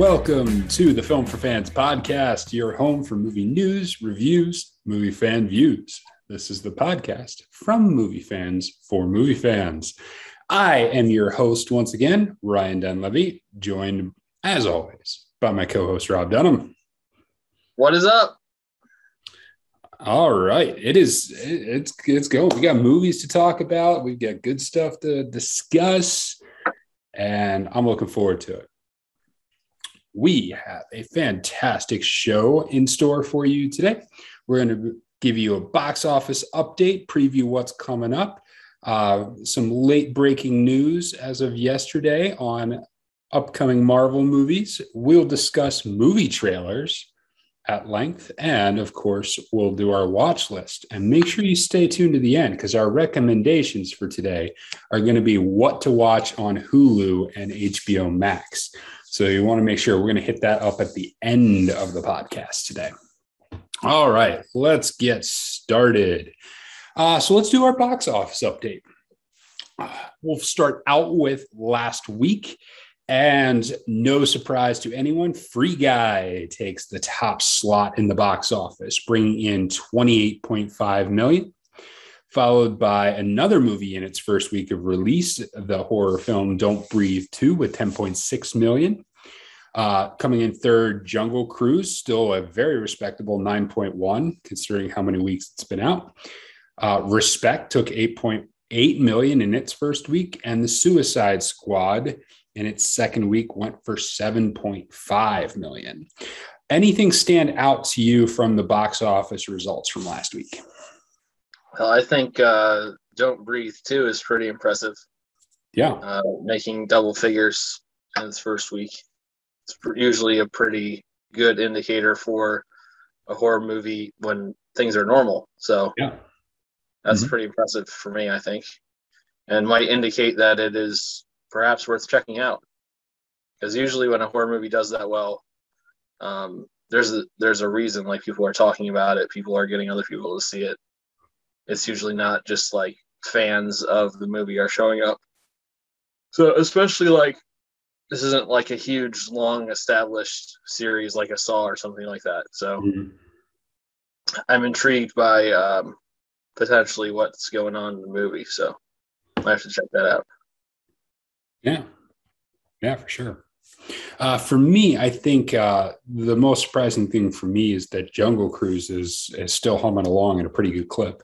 Welcome to the Film for Fans podcast, your home for movie news, reviews, movie fan views. This is the podcast from movie fans for movie fans. I am your host once again, Ryan Dunleavy, joined as always by my co host, Rob Dunham. What is up? All right, it is. It's it's going. We got movies to talk about. We've got good stuff to discuss, and I'm looking forward to it. We have a fantastic show in store for you today. We're going to give you a box office update, preview what's coming up, uh, some late breaking news as of yesterday on upcoming Marvel movies. We'll discuss movie trailers at length. And of course, we'll do our watch list. And make sure you stay tuned to the end because our recommendations for today are going to be what to watch on Hulu and HBO Max. So you want to make sure we're going to hit that up at the end of the podcast today. All right, let's get started. Uh, so let's do our box office update. We'll start out with last week. And no surprise to anyone, Free Guy takes the top slot in the box office, bringing in 28.5 million, followed by another movie in its first week of release, the horror film Don't Breathe 2 with 10.6 million. Uh, coming in third, Jungle Cruise, still a very respectable 9.1, considering how many weeks it's been out. Uh, Respect took 8.8 million in its first week, and The Suicide Squad in its second week went for 7.5 million. Anything stand out to you from the box office results from last week? Well, I think uh, Don't Breathe 2 is pretty impressive. Yeah. Uh, making double figures in its first week. It's usually a pretty good indicator for a horror movie when things are normal. So yeah. that's mm-hmm. pretty impressive for me, I think, and might indicate that it is perhaps worth checking out. Because usually when a horror movie does that well, um, there's a there's a reason. Like people are talking about it, people are getting other people to see it. It's usually not just like fans of the movie are showing up. So especially like this isn't like a huge long established series like a Saw or something like that. So mm-hmm. I'm intrigued by um, potentially what's going on in the movie. So I have to check that out. Yeah. Yeah, for sure. Uh, for me, I think uh, the most surprising thing for me is that Jungle Cruise is, is still humming along at a pretty good clip.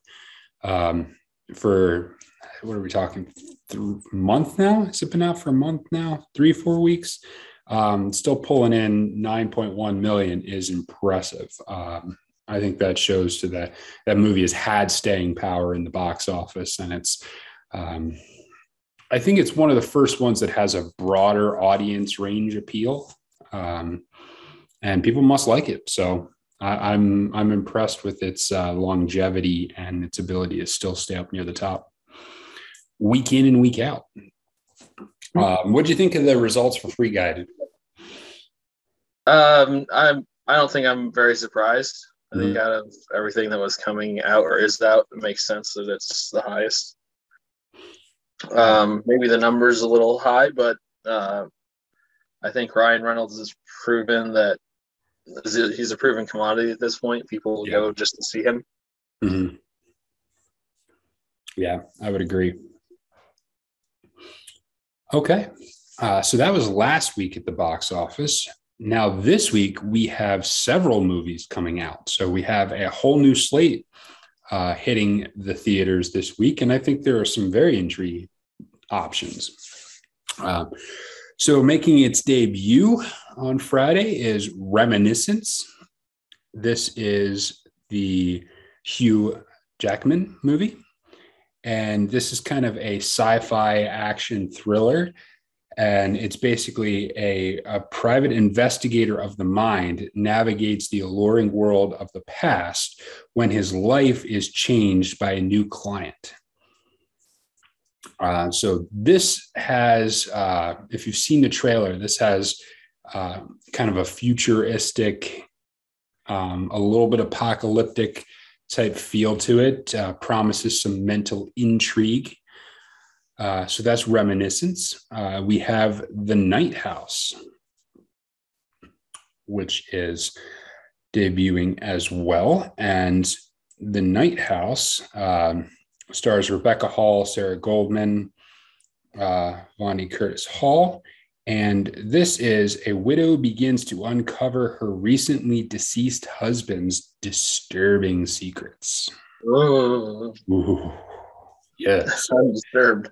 Um, for what are we talking? Th- month now? Has it been out for a month now? Three, four weeks? Um, still pulling in 9.1 million is impressive. Um, I think that shows to that that movie has had staying power in the box office, and it's um, I think it's one of the first ones that has a broader audience range appeal, um, and people must like it. So I, am I'm, I'm impressed with its uh, longevity and its ability to still stay up near the top, week in and week out. Um, what do you think of the results for Free Guy? Um, I'm I don't think I'm very surprised. I think mm-hmm. out of everything that was coming out or is out, it makes sense that it's the highest. Um, maybe the number's a little high, but uh, I think Ryan Reynolds has proven that he's a proven commodity at this point. People yeah. go just to see him. Mm-hmm. Yeah, I would agree. Okay. Uh, so that was last week at the box office. Now, this week, we have several movies coming out. So we have a whole new slate uh, hitting the theaters this week. And I think there are some very intriguing options. Uh, so, making its debut on Friday is Reminiscence. This is the Hugh Jackman movie. And this is kind of a sci fi action thriller and it's basically a, a, private investigator of the mind navigates the alluring world of the past when his life is changed by a new client uh, so this has uh, if you've seen the trailer this has uh, kind of a futuristic um, a little bit apocalyptic type feel to it uh, promises some mental intrigue uh, so that's reminiscence. Uh, we have the Night House. which is debuting as well. And The Night House um, stars Rebecca Hall, Sarah Goldberg, uh, Vondie Curtis Hall. And this is a widow begins to uncover her recently deceased husband's disturbing secrets. Ooh, Ooh, yes. I'm disturbed.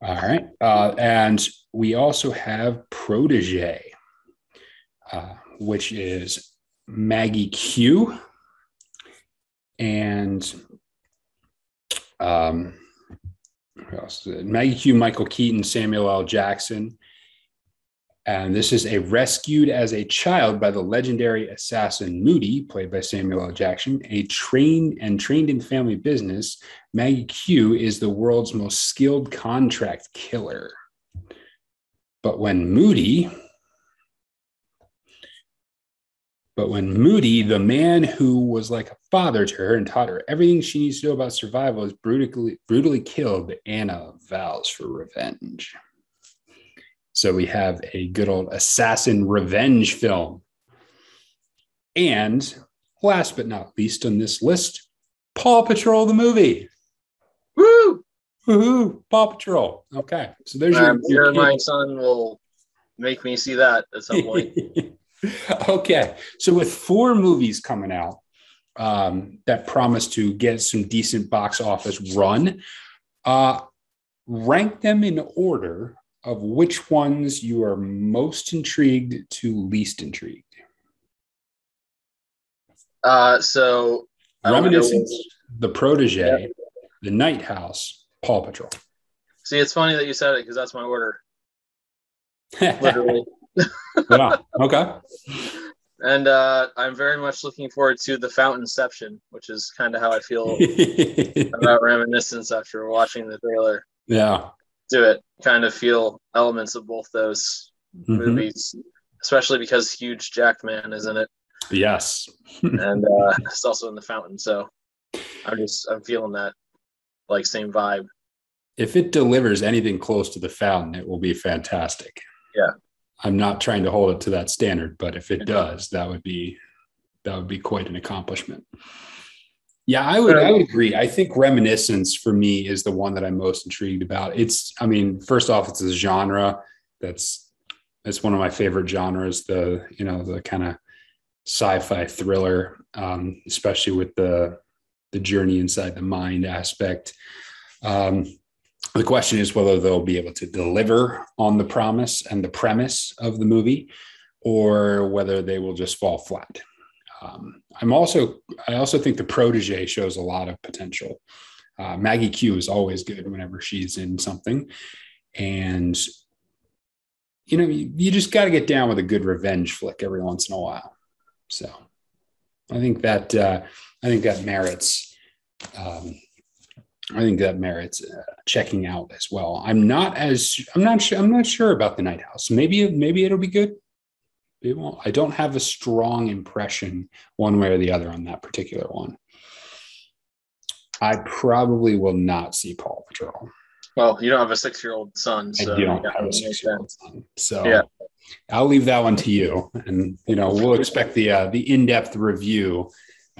All right. Uh, and we also have Protege, uh, which is Maggie Q. And um, who else? Uh, Maggie Q, Michael Keaton, Samuel L. Jackson. And this is a rescued as a child by the legendary assassin Moody, played by Samuel L. Jackson, a trained and trained in family business. Maggie Q is the world's most skilled contract killer. But when Moody, but when Moody, the man who was like a father to her and taught her everything she needs to know about survival, is brutally brutally killed, Anna uh, vows for revenge. So we have a good old assassin revenge film. And last but not least on this list, Paw Patrol the movie. Woo! Woohoo! Paw Patrol. Okay, so there's your. I'm sure your my son will make me see that at some point. okay, so with four movies coming out um, that promise to get some decent box office run, uh, rank them in order of which ones you are most intrigued to least intrigued. Uh, so Reminiscence, The Protege, The Night House, Paw Patrol. see, it's funny that you said it because that's my order, literally. yeah. Okay. And uh, I'm very much looking forward to the Fountainception, which is kind of how I feel about Reminiscence after watching the trailer. yeah. Do it, kind of feel elements of both those Mhm. movies, especially because Hugh Jackman is in it, Yes. and uh, it's also in the Fountain. So I'm just I'm feeling that like same vibe. if it delivers anything close to the fountain, it will be fantastic. Yeah. I'm not trying to hold it to that standard, but if it does, that would be that would be quite an accomplishment. Yeah, I would I would agree. I think reminiscence for me is the one that I'm most intrigued about. It's I mean, first off, it's a genre that's it's one of my favorite genres, the you know, the kind of sci-fi thriller, um, especially with the the journey inside the mind aspect. Um, the question is whether they'll be able to deliver on the promise and the premise of the movie, or whether they will just fall flat. Um, I'm also I also think the protege shows a lot of potential. Uh, Maggie Q is always good whenever she's in something, and you know you, you just got to get down with a good revenge flick every once in a while. So I think that uh, I think that merits. Um, I think that merits uh, checking out as well. I'm not as I'm not sure I'm not sure about the Night House. Maybe maybe it'll be good. It won't. I don't have a strong impression one way or the other on that particular one. I probably will not see Paw Patrol. Well, you don't have a six year old son, so I don't yeah, have a six year old son. So yeah. I'll leave that one to you. And you know, we'll expect the uh, the in depth review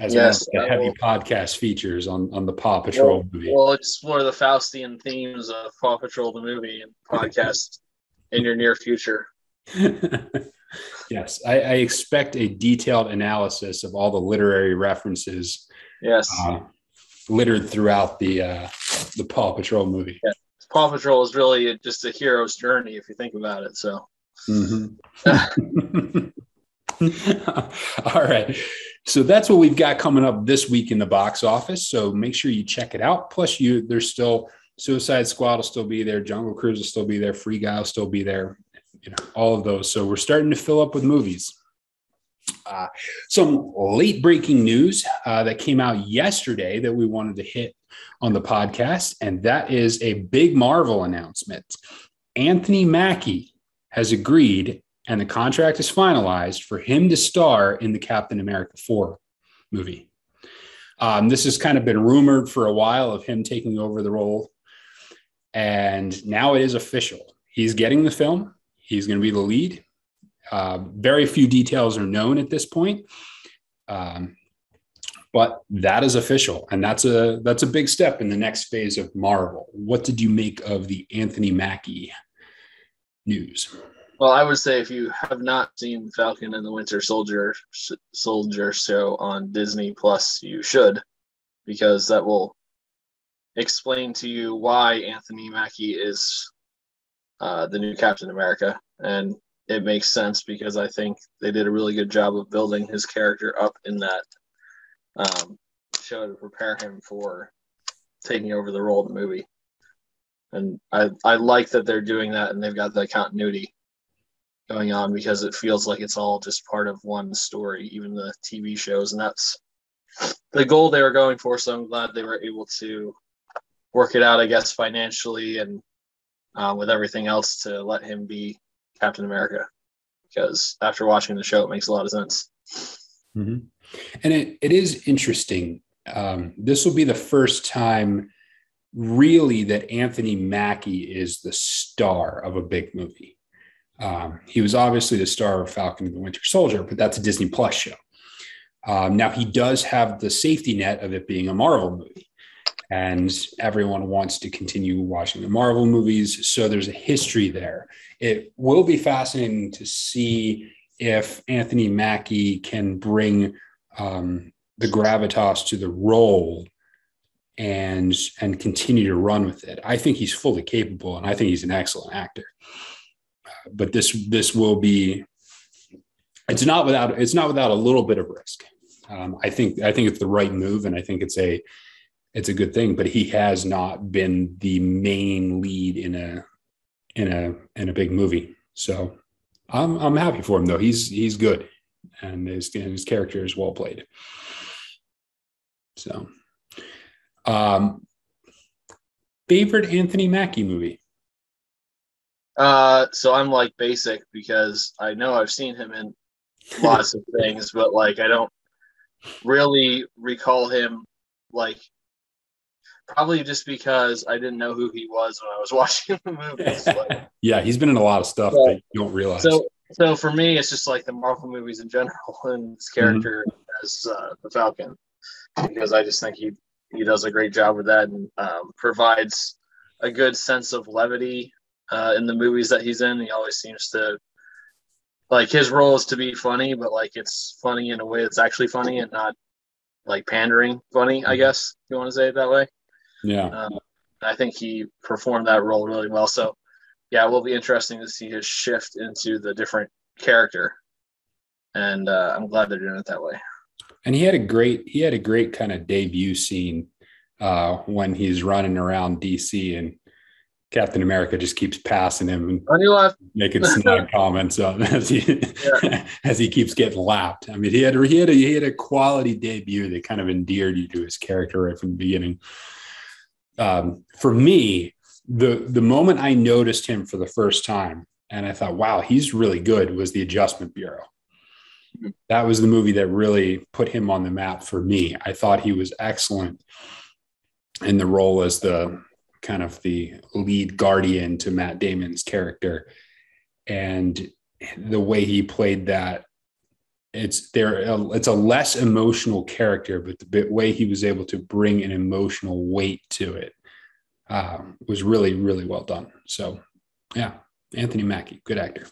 as Yes, one of the heavy will. podcast features on on the Paw Patrol movie. We'll explore the Faustian themes of Paw Patrol the movie and podcast in your near future. yes, I, I expect a detailed analysis of all the literary references Yes, uh, littered throughout the uh, the Paw Patrol movie. Paw Patrol is really just a hero's journey if you think about it. So Mhm. all right. So that's what we've got coming up this week in the box office. So make sure you check it out. Plus, you there's still Suicide Squad will still be there, Jungle Cruise will still be there, Free Guy will still be there. You know, all of those. So we're starting to fill up with movies. Uh, some late breaking news uh, that came out yesterday that we wanted to hit on the podcast, and that is a big Marvel announcement. Anthony Mackie has agreed, and the contract is finalized for him to star in the Captain America 4 movie. Um, this has kind of been rumored for a while of him taking over the role, and now it is official. He's getting the film, he's going to be the lead, Uh, very few details are known at this point. Um, but that is official and that's a that's a big step in the next phase of marvel what did you make of the anthony mackie news well i would say if you have not seen falcon and the winter soldier soldier show on disney plus you should because that will explain to you why anthony mackie is uh, the new captain america and it makes sense because i think they did a really good job of building his character up in that um, show to prepare him for taking over the role in the movie. And I, I like that they're doing that and they've got the continuity going on because it feels like it's all just part of one story, even the TV shows. And that's the goal they were going for. So I'm glad they were able to work it out, I guess, financially and uh, with everything else to let him be Captain America. Because after watching the show, it makes a lot of sense. Mm-hmm. And it, it is interesting. Um, this will be the first time, really, that Anthony Mackie is the star of a big movie. Um, he was obviously the star of Falcon and the Winter Soldier, but that's a Disney Plus show. Um, now, he does have the safety net of it being a Marvel movie, and everyone wants to continue watching the Marvel movies. So there's a history there. It will be fascinating to see if Anthony Mackie can bring um, the gravitas to the role and and continue to run with it. I think he's fully capable, and I think he's an excellent actor. But this this will be it's not without it's not without a little bit of risk. Um, I think I think it's the right move, and I think it's a it's a good thing. But he has not been the main lead in a in a in a big movie, so I'm I'm happy for him though. He's he's good and his, and his character is well played. So, um, favorite Anthony Mackie movie? Uh, so I'm like basic because I know I've seen him in lots of things, but like I don't really recall him like probably just because I didn't know who he was when I was watching the movies. Like, yeah, he's been in a lot of stuff that you don't realize. So so for me, it's just like the Marvel movies in general and his mm-hmm. character mm-hmm. as uh, the Falcon, because I just think he he does a great job with that and um, provides a good sense of levity uh, in the movies that he's in. He always seems to like his role is to be funny, but like it's funny in a way that's actually funny and not like pandering funny. I mm-hmm. guess you want to say it that way. Yeah. Um, I think he performed that role really well. So yeah, it will be interesting to see his shift into the different character, and uh, I'm glad they're doing it that way. And he had a great he had a great kind of debut scene uh, when he's running around DC and Captain America just keeps passing him and making snide comments as he yeah. as he keeps getting lapped. I mean, he had he had a, he had a quality debut that kind of endeared you to his character right from the beginning. Um, for me, the the moment I noticed him for the first time and I thought, wow, he's really good was the Adjustment Bureau. That was the movie that really put him on the map for me. I thought he was excellent in the role as the kind of the lead guardian to Matt Damon's character. And the way he played that it's there it's a less emotional character but the way he was able to bring an emotional weight to it um, was really, really well done. So, yeah, Anthony Mackie, good actor.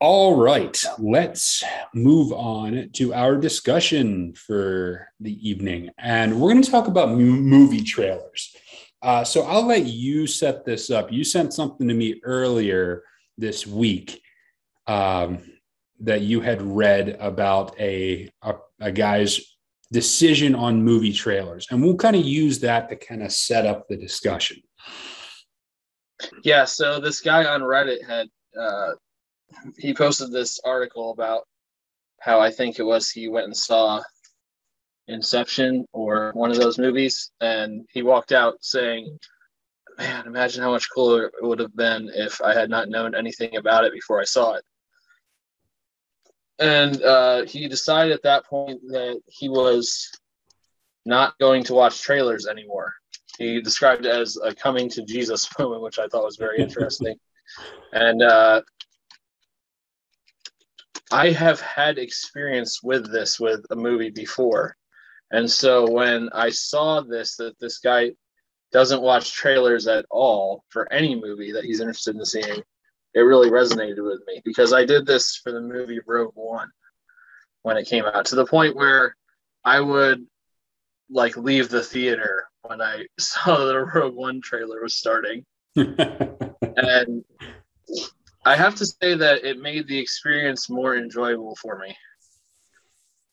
All right, let's move on to our discussion for the evening. And we're going to talk about movie trailers. Uh, so I'll let you set this up. You sent something to me earlier this week um, that you had read about a, a, a guy's decision on movie trailers. And we'll kind of use that to kind of set up the discussion. Yeah. So this guy on Reddit had, uh, he posted this article about how I think it was he went and saw Inception or one of those movies. And he walked out saying, Man, imagine how much cooler it would have been if I had not known anything about it before I saw it and uh, he decided at that point that he was not going to watch trailers anymore. He described it as a coming to Jesus moment, which I thought was very interesting. and uh, I have had experience with this with a movie before. And so when I saw this, that this guy doesn't watch trailers at all for any movie that he's interested in seeing, it really resonated with me because I did this for the movie Rogue One when it came out to the point where I would like leave the theater when I saw the Rogue One trailer was starting. and I have to say that it made the experience more enjoyable for me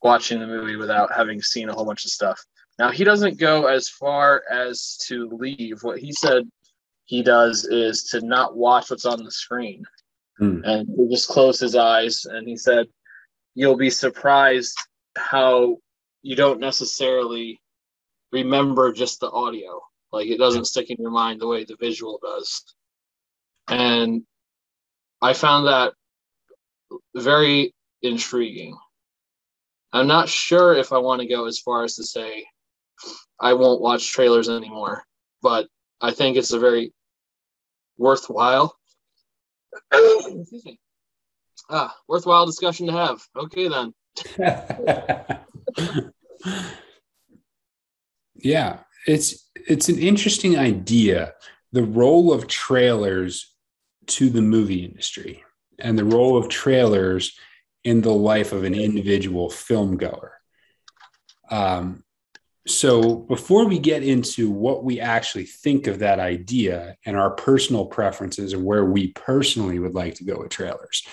watching the movie without having seen a whole bunch of stuff. Now he doesn't go as far as to leave. What he said he does is to not watch what's on the screen. Mm. And he just closed his eyes and he said, You'll be surprised how you don't necessarily remember just the audio. Like it doesn't stick in your mind the way the visual does. And I found that very intriguing. I'm not sure if I want to go as far as to say I won't watch trailers anymore, but I think it's a very worthwhile ah, worthwhile discussion to have. Okay then. yeah, it's it's an interesting idea. The role of trailers to the movie industry and the role of trailers in the life of an individual film goer. Um, so, before we get into what we actually think of that idea and our personal preferences and where we personally would like to go with trailers,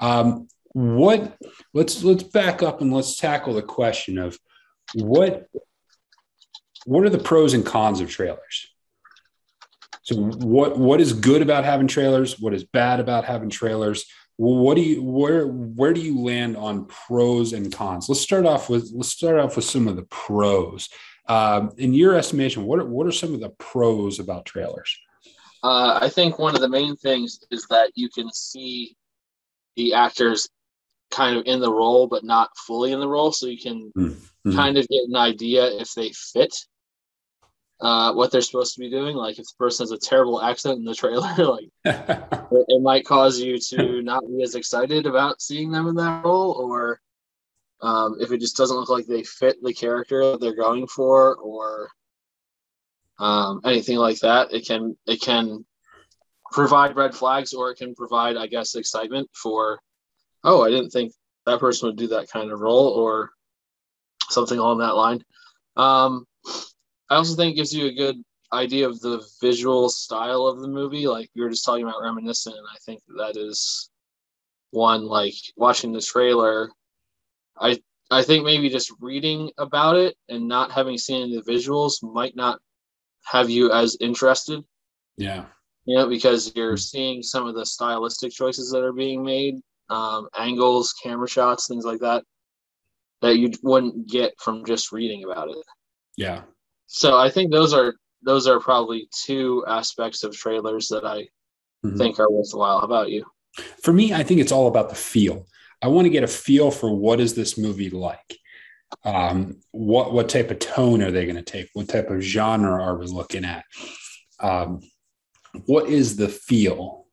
um, what let's let's back up and let's tackle the question of what what are the pros and cons of trailers? So, what what is good about having trailers? What is bad about having trailers? what do you where where do you land on pros and cons let's start off with let's start off with some of the pros um, in your estimation what are, what are some of the pros about trailers uh, i think one of the main things is that you can see the actors kind of in the role but not fully in the role so you can mm-hmm. kind of get an idea if they fit uh, what they're supposed to be doing. Like if the person has a terrible accent in the trailer, like it, it, might cause you to not be as excited about seeing them in that role, or um, if it just doesn't look like they fit the character that they're going for, or um, anything like that. It can it can provide red flags, or it can provide, I guess, excitement for. Oh, I didn't think that person would do that kind of role, or something along that line. Um, I also think it gives you a good idea of the visual style of the movie. Like you were just talking about reminiscent, and I think that is one like watching the trailer. I I think maybe just reading about it and not having seen the visuals might not have you as interested. Yeah. You know, because you're seeing some of the stylistic choices that are being made, um, angles, camera shots, things like that, that you wouldn't get from just reading about it. Yeah. So I think those are those are probably two aspects of trailers that I mm-hmm. think are worthwhile. How about you? For me, I think it's all about the feel. I want to get a feel for what is this movie like. Um, what what type of tone are they going to take? What type of genre are we looking at? Um, what is the feel?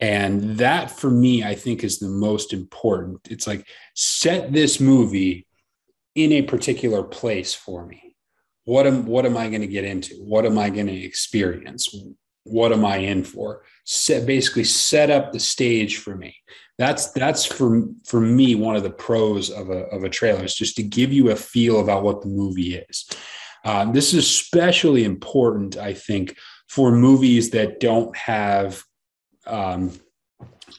And that for me, I think is the most important. It's like set this movie in a particular place for me what am what am I going to get into? What am I going to experience? What am I in for? Set basically set up the stage for me. That's that's for for me one of the pros of a of a trailer is just to give you a feel about what the movie is. Um, this is especially important, I think, for movies that don't have um,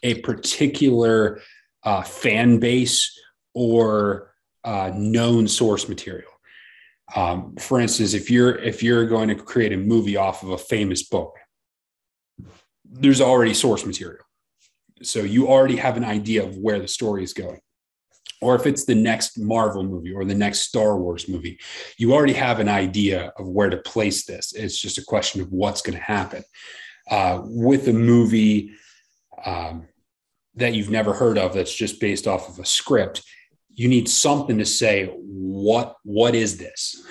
a particular uh, fan base or uh, known source material. Um, for instance, if you're if you're going to create a movie off of a famous book, there's already source material, so you already have an idea of where the story is going. Or if it's the next Marvel movie or the next Star Wars movie, you already have an idea of where to place this. It's just a question of what's going to happen. Uh, with a movie um, that you've never heard of that's just based off of a script, you need something to say what what is this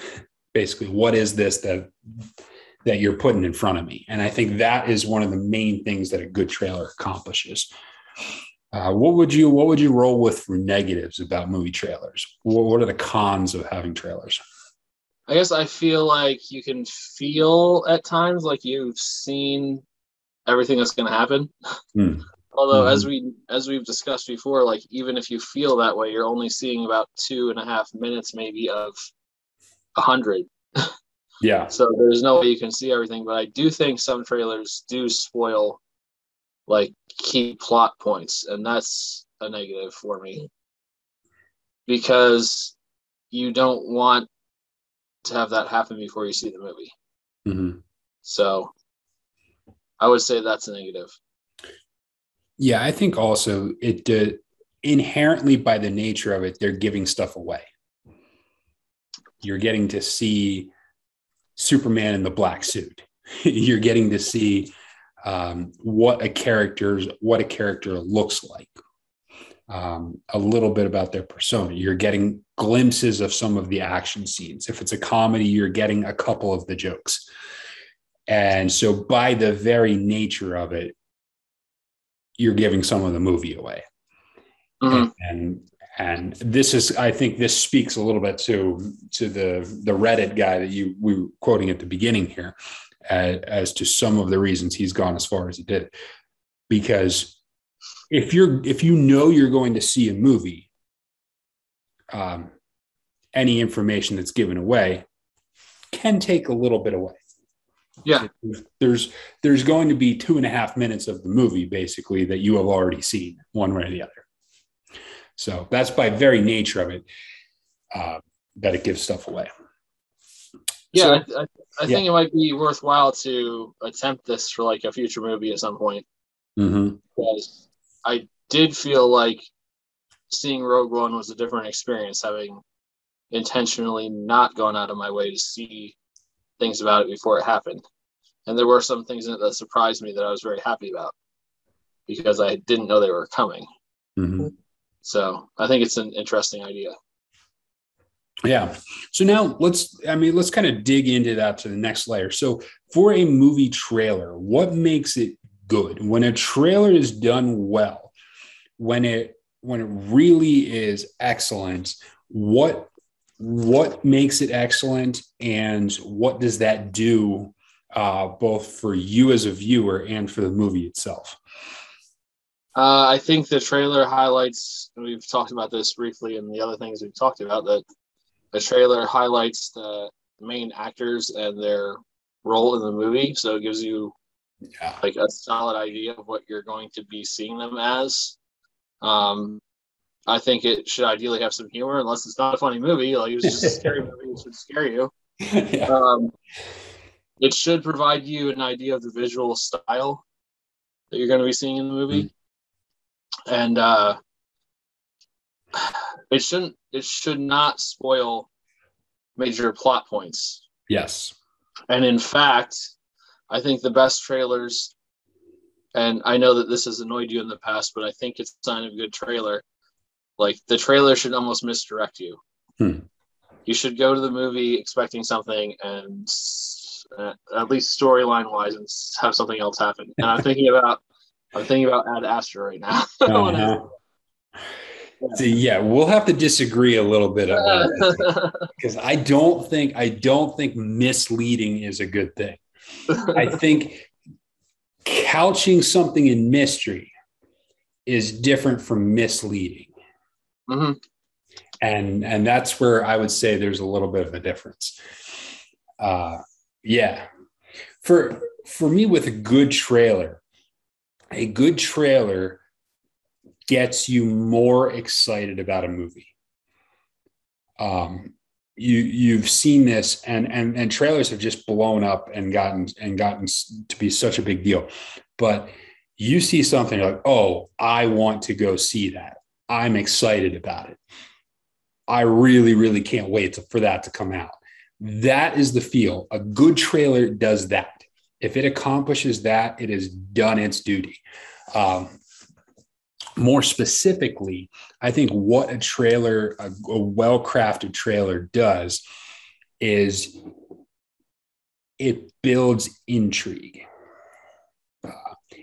basically what is this that that you're putting in front of me and i think that is one of the main things that a good trailer accomplishes Uh, what would you what would you roll with for negatives about movie trailers? What, what are the cons of having trailers? I guess I feel like you can feel at times like you've seen everything that's going to happen. Mm. Although, Mhm. as we as we've discussed before, like even if you feel that way, you're only seeing about two and a half minutes, maybe of a hundred. Yeah. So there's no way you can see everything. But I do think some trailers do spoil like key plot points, and that's a negative for me because you don't want to have that happen before you see the movie. hmm So I would say that's a negative. Yeah, I think also it uh, inherently by the nature of it, they're giving stuff away. You're getting to see Superman in the black suit. You're getting to see um, what a character's what a character looks like. Um, a little bit about their persona. You're getting glimpses of some of the action scenes. If it's a comedy, you're getting a couple of the jokes. And so, by the very nature of it, you're giving some of the movie away. Mhm. And and this is, I think, this speaks a little bit to to the the Reddit guy that you we were quoting at the beginning here, as, as to some of the reasons he's gone as far as he did, because if you're if you know you're going to see a movie, um, any information that's given away can take a little bit away. Yeah. There's there's going to be two and a half minutes of the movie basically that you have already seen one way or the other. So that's by very nature of it uh, that it gives stuff away. Yeah, So- I, I, I think it might be worthwhile to attempt this for like a future movie at some point Mm-hmm. because I did feel like seeing Rogue One was a different experience, having intentionally not gone out of my way to see things about it before it happened. And there were some things in it that surprised me that I was very happy about because I didn't know they were coming. Mhm. So I think it's an interesting idea. Yeah. So now let's, I mean, let's kind of dig into that to the next layer. So for a movie trailer, what makes it good? When a trailer is done well, when it when it really is excellent, what what makes it excellent and what does that do uh, both for you as a viewer and for the movie itself? Uh, I think the trailer highlights, we've talked about this briefly and the other things we've talked about, that the trailer highlights the main actors and their role in the movie. So it gives you Yeah. like a solid idea of what you're going to be seeing them as. Um, I think it should ideally have some humor, unless it's not a funny movie. Like it's just a scary movie, it should scare you. yeah. Um, it should provide you an idea of the visual style that you're going to be seeing in the movie, and uh, it shouldn't. It should not spoil major plot points. Yes. And in fact, I think the best trailers, and I know that this has annoyed you in the past, but I think it's a sign of a good trailer. Like the trailer should almost misdirect you. Hmm. You should go to the movie expecting something, and uh, at least storyline wise, and have something else happen. And I'm thinking about, I'm thinking about Ad Astra right now. Uh-huh. So, yeah, we'll have to disagree a little bit about that because I don't think I don't think misleading is a good thing. I think couching something in mystery is different from misleading. Mhm. And and that's where I would say there's a little bit of a difference. Uh yeah. For for me with a good trailer, a good trailer gets you more excited about a movie. Um, you you've seen this, and and and trailers have just blown up and gotten and gotten to be such a big deal. But you see something like, oh, I want to go see that. I'm excited about it. I really, really can't wait to, for that to come out. That is the feel. A good trailer does that. If it accomplishes that, it has done its duty. Um, more specifically, I think what a trailer, a, a well crafted trailer does is it builds intrigue.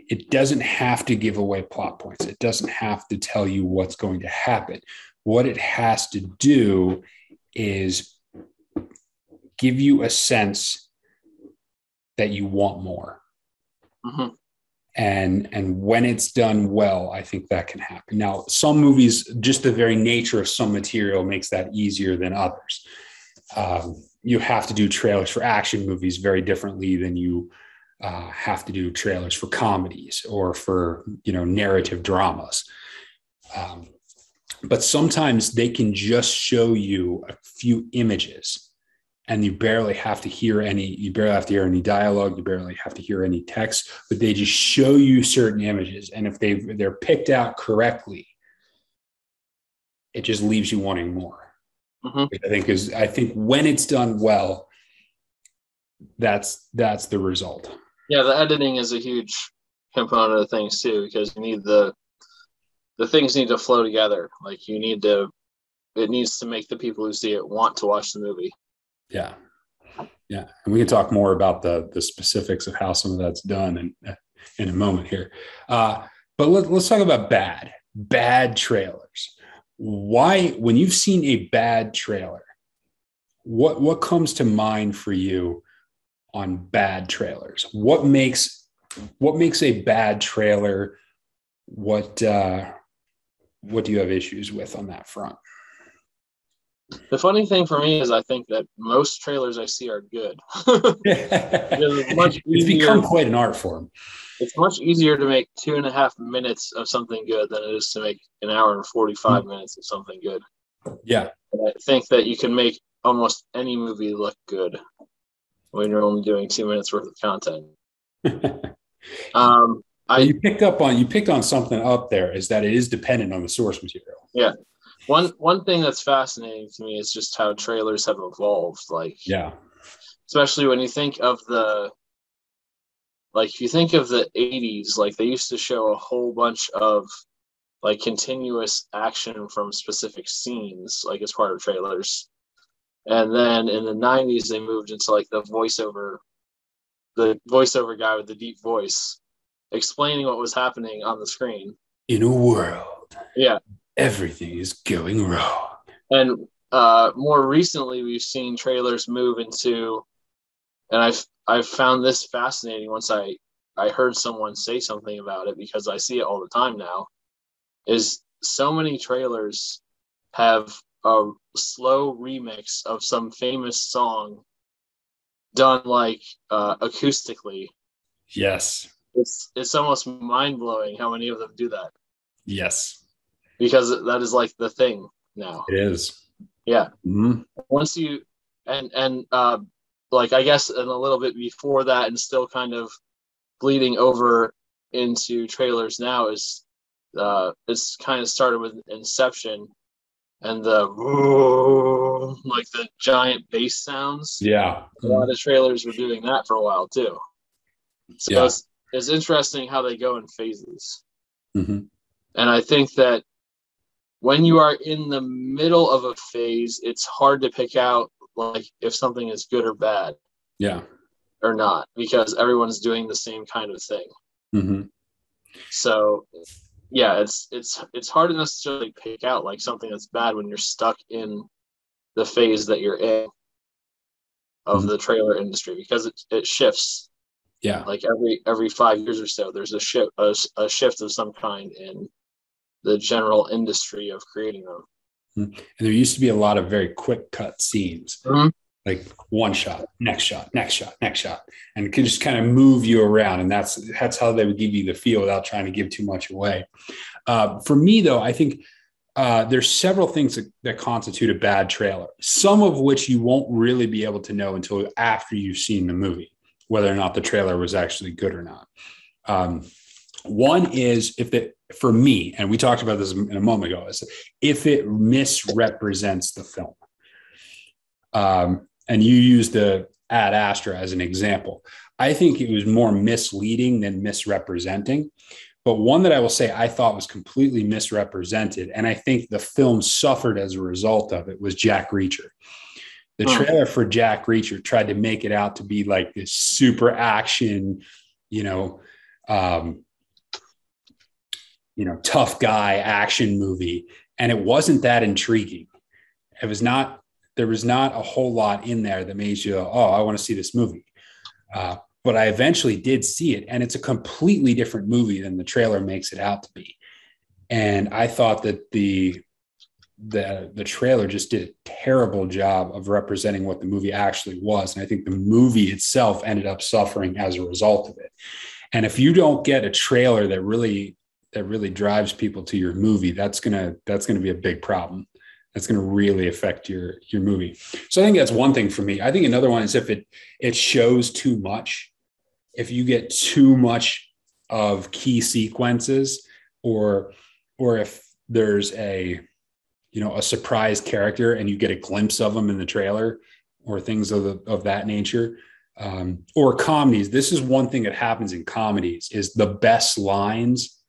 It doesn't have to give away plot points. It doesn't have to tell you what's going to happen. What it has to do is give you a sense that you want more. Mm-hmm. And and when it's done well, I think that can happen. Now, some movies, just the very nature of some material makes that easier than others. Um, you have to do trailers for action movies very differently than you uh, have to do trailers for comedies or for you know narrative dramas. Um, but sometimes they can just show you a few images and you barely have to hear any you barely have to hear any dialogue you barely have to hear any text but they just show you certain images and if they they're picked out correctly it just leaves you wanting more mm-hmm. i think is i think when it's done well that's that's the result yeah the editing is a huge component of things too because you need the the things need to flow together like you need to it needs to make the people who see it want to watch the movie yeah. Yeah. And we can talk more about the, the specifics of how some of that's done in, in a moment here. Uh, but let, let's talk about bad, bad trailers. Why, when you've seen a bad trailer, what, what comes to mind for you on bad trailers? What makes, what makes a bad trailer? What, uh, what do you have issues with on that front? The funny thing for me is I think that most trailers I see are good. it's, it's become quite an art form. It's much easier to make two and a half minutes of something good than it is to make an hour and 45 mm-hmm. minutes of something good. Yeah. And I think that you can make almost any movie look good when you're only doing two minutes worth of content. um, I, you picked up on you picked on something up there is that it is dependent on the source material. Yeah, one one thing that's fascinating to me is just how trailers have evolved. Like, yeah, especially when you think of the like if you think of the 80s like they used to show a whole bunch of like continuous action from specific scenes like as part of trailers and then in the 90s they moved into like the voiceover the voiceover guy with the deep voice explaining what was happening on the screen in a world yeah everything is going wrong. And uh, more recently, we've seen trailers move into, and I've I've found this fascinating. Once I I heard someone say something about it because I see it all the time now. Is so many trailers have a slow remix of some famous song done like uh, acoustically. Yes. It's it's almost mind blowing how many of them do that. Yes because that is like the thing now. It is. Yeah. Mm-hmm. Once you and and uh, like I guess and a little bit before that, and still kind of bleeding over into trailers now is uh, it's kind of started with Inception and the like the giant bass sounds. Yeah. A lot of trailers were doing that for a while too. So yeah. it's, it's interesting how they go in phases. Mm-hmm. And I think that when you are in the middle of a phase, it's hard to pick out like if something is good or bad. Yeah. Or not, because everyone's doing the same kind of thing. Mm-hmm. So yeah, it's it's it's hard to necessarily pick out like something that's bad when you're stuck in the phase that you're in of mm-hmm. the trailer industry because it, it shifts. Yeah. Like every every five years or so, there's a shift a, a shift of some kind in the general industry of creating them. Mm-hmm. And there used to be a lot of very quick cut scenes, mm-hmm. Like one shot, next shot, next shot, next shot, and can just kind of move you around. And that's that's how they would give you the feel without trying to give too much away. Uh, for me, though, I think uh, there's several things that, that, constitute a bad trailer. Some of which you won't really be able to know until after you've seen the movie, whether or not the trailer was actually good or not. Um, one is if it for me, and we talked about this in a moment ago, is if it misrepresents the film. Um, and you used the Ad Astra as an example. I think it was more misleading than misrepresenting. But one that I will say I thought was completely misrepresented, and I think the film suffered as a result of it, was Jack Reacher. The trailer for Jack Reacher tried to make it out to be like this super action, you know, um, you know, tough guy action movie. And it wasn't that intriguing. It was not, there was not a whole lot in there that made you, oh, I want to see this movie. Uh, but I eventually did see it, and it's a completely different movie than the trailer makes it out to be. And I thought that the the the trailer just did a terrible job of representing what the movie actually was, and I think the movie itself ended up suffering as a result of it. And if you don't get a trailer that really that really drives people to your movie, that's gonna that's gonna be a big problem. That's gonna really affect your your movie. So I think that's one thing for me. I think another one is if it it shows too much. If you get too much of key sequences, or or if there's a you know a surprise character and you get a glimpse of them in the trailer or things of the, of that nature um, or comedies this is one thing that happens in comedies is the best lines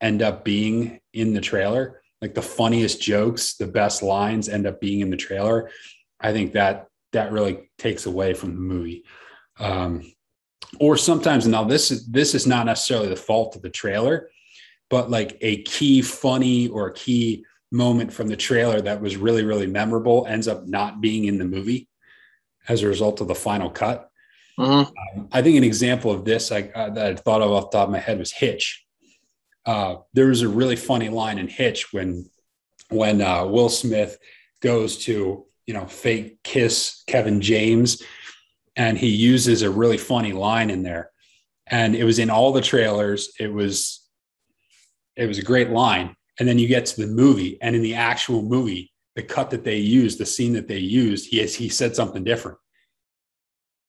end up being in the trailer like the funniest jokes the best lines end up being in the trailer. I think that that really takes away from the movie. Um, or sometimes now this is this is not necessarily the fault of the trailer but like a key funny or key moment from the trailer that was really really memorable ends up not being in the movie as a result of the final cut. Mm-hmm. um, i think an example of this I, uh, that i thought of off the top of my head was hitch uh, there was a really funny line in hitch when when uh, will smith goes to you know fake kiss kevin james and he uses a really funny line in there. And it was in all the trailers. It was it was a great line. And then you get to the movie and in the actual movie the cut that they used the scene that they used he has, he said something different.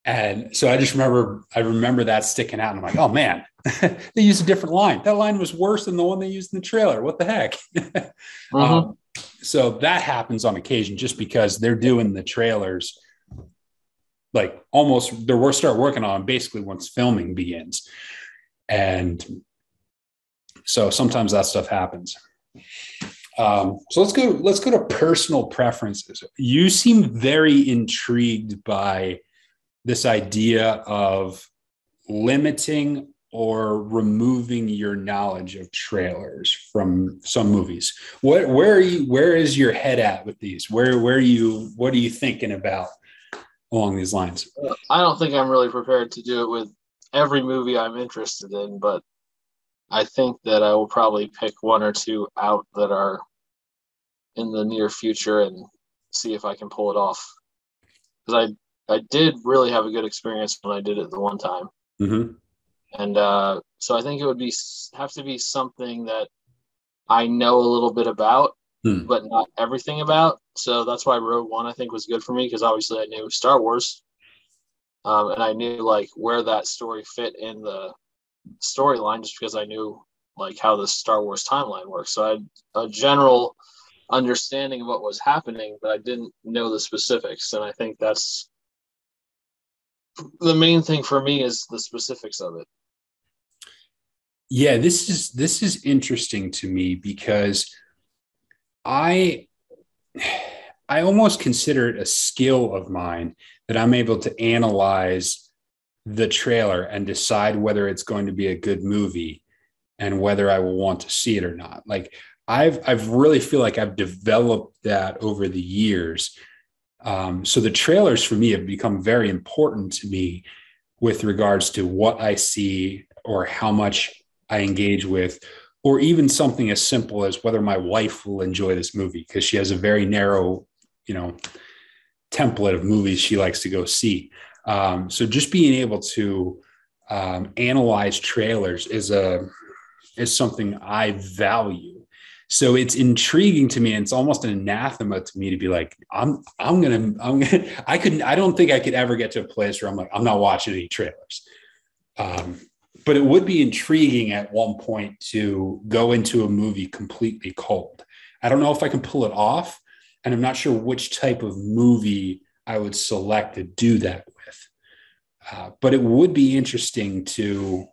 And so i just remember i remember that sticking out and i'm like oh man they used a different line that line was worse than the one they used in the trailer what the heck mm-hmm. um, so that happens on occasion just because they're doing the trailers like almost they're start working on basically once filming begins and so sometimes that stuff happens um, so let's go. Let's go to personal preferences. You seem very intrigued by this idea of limiting or removing your knowledge of trailers from some movies. What where are you where is your head at with these? Where where are you what are you thinking about along these lines? I don't think I'm really prepared to do it with every movie I'm interested in, but I think that I will probably pick one or two out that are in the near future and see if I can pull it off. Because I I did really have a good experience when I did it the one time, mm-hmm. And uh, so I think it would be have to be something that I know a little bit about, hmm. but not everything about. So that's why Rogue One I think was good for me because obviously I knew Star Wars, um, and I knew like where that story fit in the storyline just because I knew like how the Star Wars timeline works. So I had a general understanding of what was happening, but I didn't know the specifics. And I think that's the main thing for me is the specifics of it. Yeah, this is this is interesting to me because I I almost consider it a skill of mine that I'm able to analyze the trailer and decide whether it's going to be a good movie and whether I will want to see it or not. Like I've I've really feel like I've developed that over the years. Um, so the trailers for me have become very important to me with regards to what I see or how much I engage with, or even something as simple as whether my wife will enjoy this movie because she has a very narrow, you know, template of movies she likes to go see. Um, so just being able to um, analyze trailers is a is something I value. So it's intriguing to me, and it's almost an anathema to me to be like, I'm I'm gonna I'm gonna I couldn't I don't think I could ever get to a place where I'm like I'm not watching any trailers. Um, but it would be intriguing at one point to go into a movie completely cold. I don't know if I can pull it off, and I'm not sure which type of movie I would select to do that with. uh, but it would be interesting to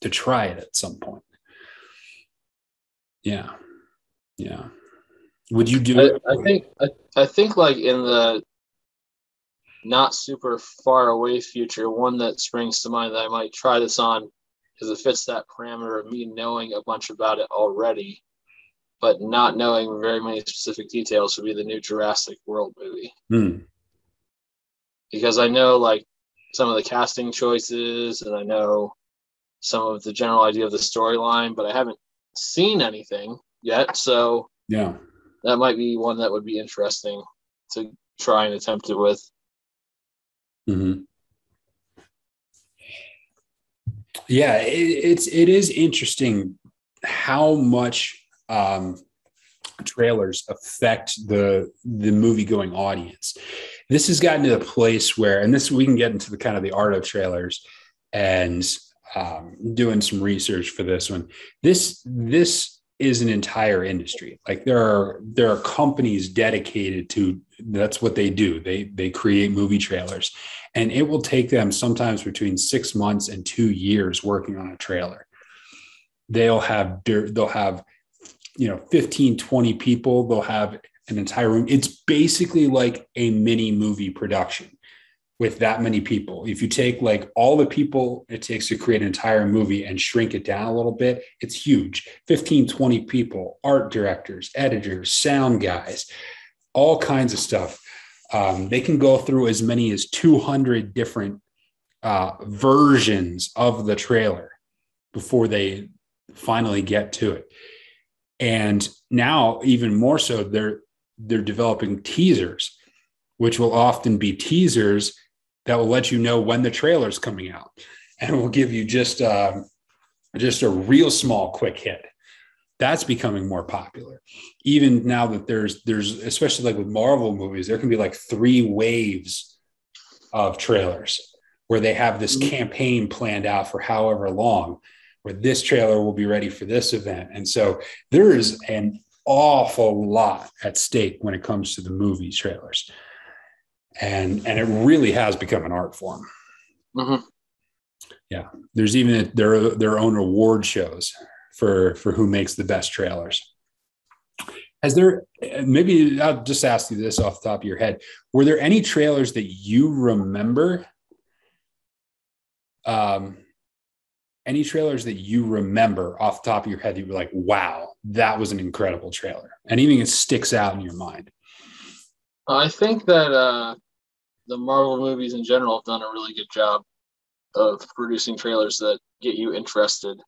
to try it at some point. Yeah, yeah. Would you do I, it? I think I, I think like in the not super far away future, one that springs to mind that I might try this on because it fits that parameter of me knowing a bunch about it already, but not knowing very many specific details would be the new Jurassic World movie. Hmm. Because I know like some of the casting choices and I know some of the general idea of the storyline, but I haven't seen anything yet. So Yeah. that might be one that would be interesting to try and attempt it with. Hmm Yeah, it, it's it is interesting how much um, trailers affect the the movie going audience. This has gotten to the place where, and this we can get into the kind of the art of trailers and um, doing some research for this one. This this is an entire industry. Like there are there are companies dedicated to that's what they do. They they create movie trailers, and it will take them sometimes between six months and two years working on a trailer. They'll have they'll have you know 15 20 people they'll have an entire room it's basically like a mini movie production with that many people. If you take like all the people it takes to create an entire movie and shrink it down a little bit it's huge. 15 20 people art directors editors sound guys all kinds of stuff. Um, they can go through as many as 200 different uh, versions of the trailer before they finally get to it. And now even more so they're they're developing teasers which will often be teasers that will let you know when the trailer's coming out and will give you just um, just a real small quick hit that's becoming more popular even now that there's there's especially like with marvel movies there can be like three waves of trailers where they have this campaign planned out for however long where this trailer will be ready for this event. And so there is an awful lot at stake when it comes to the movie trailers. And and it really has become an art form. Mhm. Yeah. There's even their their own award shows for for who makes the best trailers. Has there maybe I'll just ask you this off the top of your head. Were there any trailers that you remember? Um, any trailers that you remember off the top of your head that you were like, wow, that was an incredible trailer? Anything that sticks out in your mind? I think that uh, the Marvel movies in general have done a really good job of producing trailers that get you interested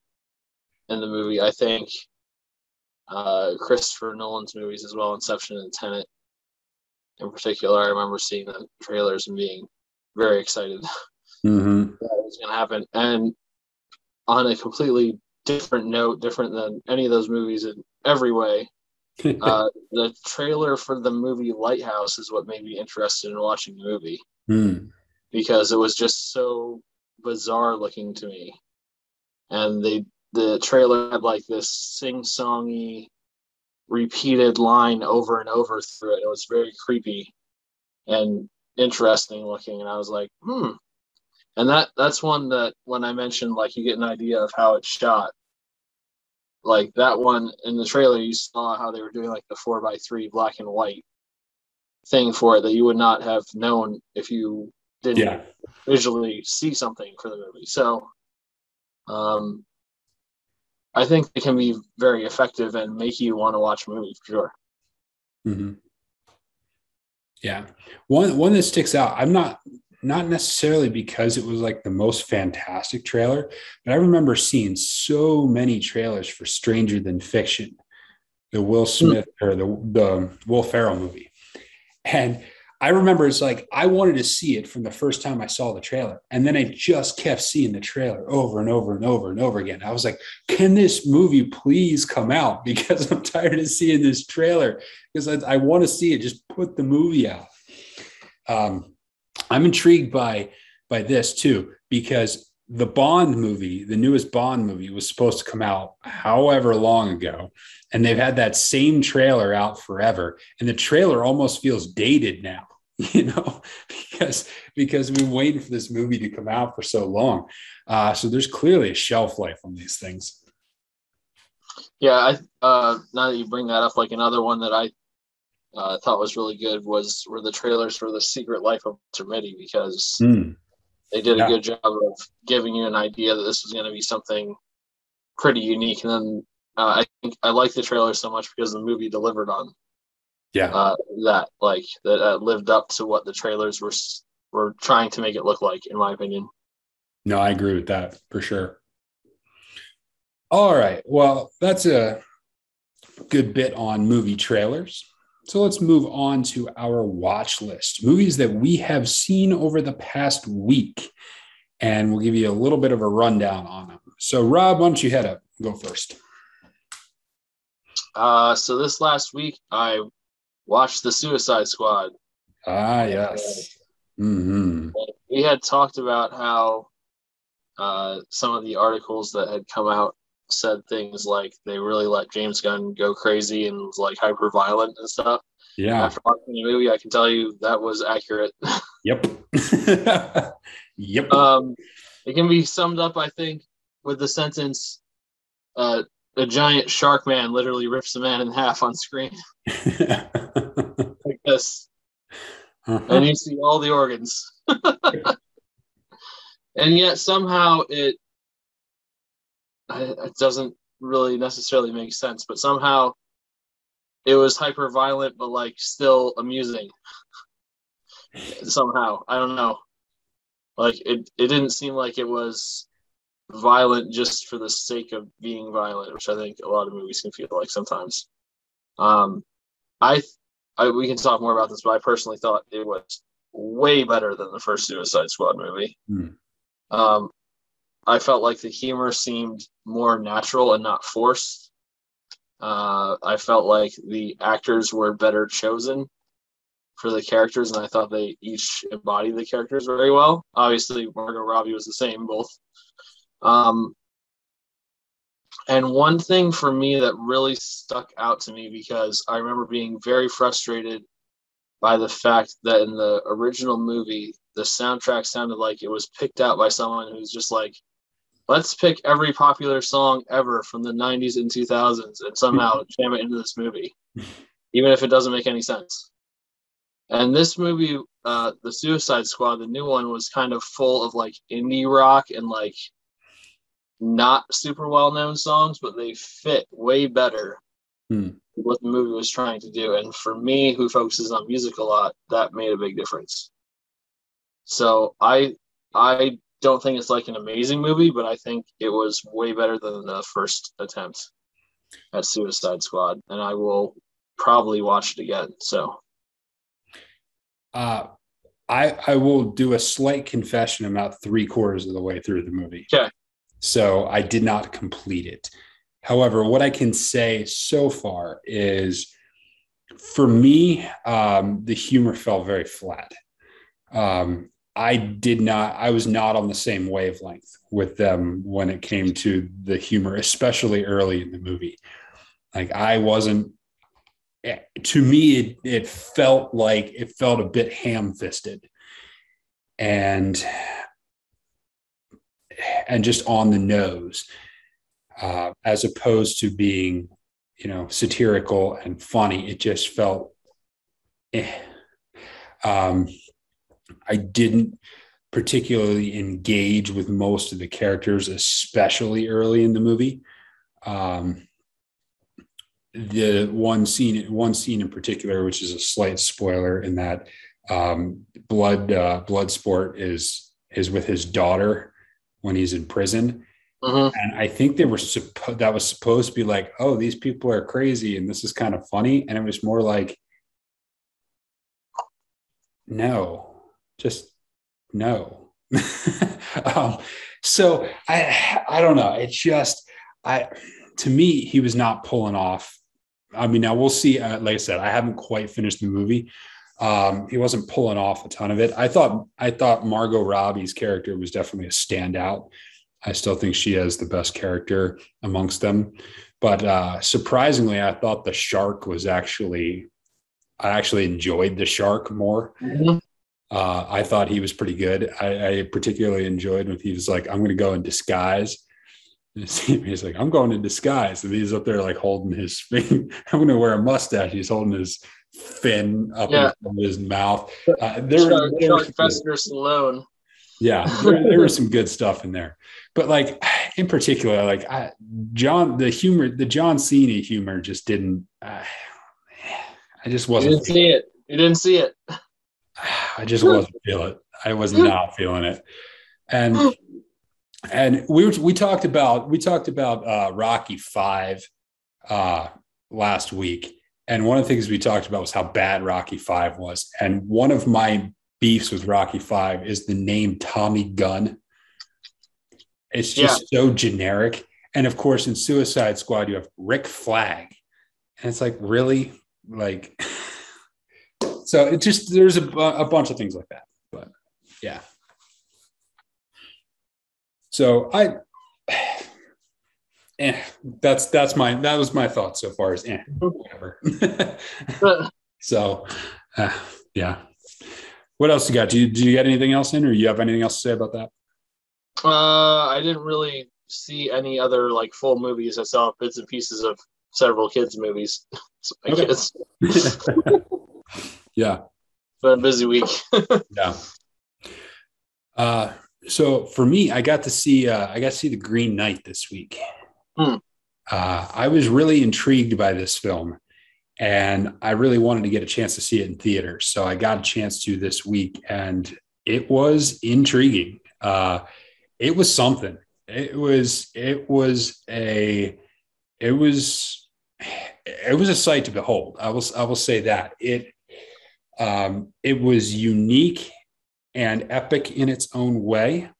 in the movie. I think uh, Christopher Nolan's movies as well, Inception and Tenet in particular, I remember seeing the trailers and being very excited Mm-hmm. that it was going to happen. And on a completely different note, different than any of those movies in every way, uh, the trailer for the movie Lighthouse is what made me interested in watching the movie Mm. because it was just so bizarre looking to me. And they the trailer had like this sing-songy repeated line over and over through it. It was very creepy and interesting looking. And I was like, hmm. And that that's one that when I mentioned like you get an idea of how it's shot. Like that one in the trailer, you saw how they were doing like the four by three black and white thing for it that you would not have known if you didn't Yeah. visually see something for the movie. So um I think it can be very effective and make you want to watch a movie for sure. mm-hmm. Yeah. One one that sticks out. I'm not not necessarily because it was like the most fantastic trailer, but I remember seeing so many trailers for Stranger Than Fiction, the Will Smith or the the Will Ferrell movie, and I remember it's like I wanted to see it from the first time I saw the trailer, and then I just kept seeing the trailer over and over and over and over again. I was like, "Can this movie please come out?" Because I'm tired of seeing this trailer because I, I want to see it. Just put the movie out. Um, I'm intrigued by by this too because the Bond movie, the newest Bond movie, was supposed to come out however long ago, and they've had that same trailer out forever, and the trailer almost feels dated now. You know, because because we've been waiting for this movie to come out for so long. Uh, so there's clearly a shelf life on these things. Yeah, I uh now that you bring that up, like another one that I uh, thought was really good was were the trailers for the Secret Life of Mitty because Mm. They did Yeah. a good job of giving you an idea that this was going to be something pretty unique. And then uh, I think I like the trailer so much because the movie delivered on Yeah. uh, that, like that uh, lived up to what the trailers were were trying to make it look like, in my opinion. No, I agree with that for sure. All right. Well, that's a good bit on movie trailers. So let's move on to our watch list movies that we have seen over the past week. And we'll give you a little bit of a rundown on them. So, Rob, why don't you head up? Go first. Uh, so this last week, I watched The Suicide Squad. Ah, yes. hmm we had talked about how uh, some of the articles that had come out said things like they really let James Gunn go crazy and was like hyper violent and stuff. Yeah. After watching the movie, I can tell you that was accurate. Yep. yep. um, it can be summed up, I think, with the sentence uh, a giant shark man literally rips a man in half on screen like this. Uh-huh. and you see all the organs. and yet somehow it it doesn't really necessarily make sense, but somehow it was hyper violent, but like still amusing. somehow, I don't know. Like it, it didn't seem like it was violent just for the sake of being violent, which I think a lot of movies can feel like sometimes. Um, I I, we can talk more about this, but I personally thought it was way better than the first Suicide Squad movie. Hmm. Um, I felt like the humor seemed more natural and not forced. Uh, I felt like the actors were better chosen for the characters, and I thought they each embodied the characters very well. Obviously, Margot Robbie was the same, both. Um, and one thing for me that really stuck out to me because I remember being very frustrated by the fact that in the original movie, the soundtrack sounded like it was picked out by someone who's just like, let's pick every popular song ever from the 90s and 2000s and somehow jam it into this movie, even if it doesn't make any sense. And this movie, uh, The Suicide Squad, the new one, was kind of full of like indie rock and like not super well known songs, but they fit way better Hmm. what the movie was trying to do. And for me, who focuses on music a lot, that made a big difference. So I I don't think it's like an amazing movie, but I think it was way better than the first attempt at Suicide Squad, and I will probably watch it again. So Uh, I I will do a slight confession about three quarters of the way through the movie. Okay. So I did not complete it. However, what I can say so far is, for me, um, the humor fell very flat. Um, I did not. I was not on the same wavelength with them when it came to the humor, especially early in the movie. Like I wasn't eh, to me it, it felt like it felt a bit ham-fisted and and just on the nose uh, as opposed to being you know satirical and funny it just felt eh. um, i didn't particularly engage with most of the characters especially early in the movie. Um, the one scene one scene in particular which is a slight spoiler in that um, blood uh, Bloodsport is is with his daughter when he's in prison. Mhm. and i think they were suppo- that was supposed to be like oh these people are crazy and this is kind of funny. And it was more like no just no. Um, so i i don't know. It's just i to me he was not pulling off. I mean now we'll see uh, like i said i haven't quite finished the movie. Um, he wasn't pulling off a ton of it. I thought i thought margot robbie's character was definitely a standout. I still think she has the best character amongst them. But uh, surprisingly i thought the shark was actually i actually enjoyed the shark more. Mhm. Uh, I thought he was pretty good. I, I particularly enjoyed when he was like, "I'm going to go in disguise." He's like, "I'm going in disguise," and he's up there like holding his thing. I'm going to wear a mustache. He's holding his fin up Yeah. in his mouth. Uh, there, Shark, there Shark Fester Stallone. yeah, there, there was some good stuff in there, but like in particular, like I, John, the humor, the John Cena humor just didn't. Uh, I just wasn't. You didn't see it. You didn't see it. I just wasn't feeling it. I was not feeling it, and and we we talked about we talked about uh, Rocky Five uh, last week, and one of the things we talked about was how bad Rocky Five was, and one of my beefs with Rocky Five is the name Tommy Gunn. It's just yeah. so generic. And of course, in Suicide Squad, you have Rick Flag. And it's like, really? Like, so it just, there's a, a bunch of things like that. But yeah. So I, eh, that's, that's my, that was my thought so far as, eh, whatever. so, uh, yeah. What else you got? Do you, do you get anything else in or you have anything else to say about that? Uh, I didn't really see any other like full movies. I saw bits and pieces of several kids' movies. my okay. yeah. Been a busy week. yeah. Uh, so for me, I got to see uh, I got to see the Green Knight this week. Hmm. Uh, I was really intrigued by this film, and I really wanted to get a chance to see it in theaters. So I got a chance to this week, and it was intriguing. Uh, it was something. It was it was a it was it was a sight to behold. I will I will say that it um, it was unique and epic in its own way.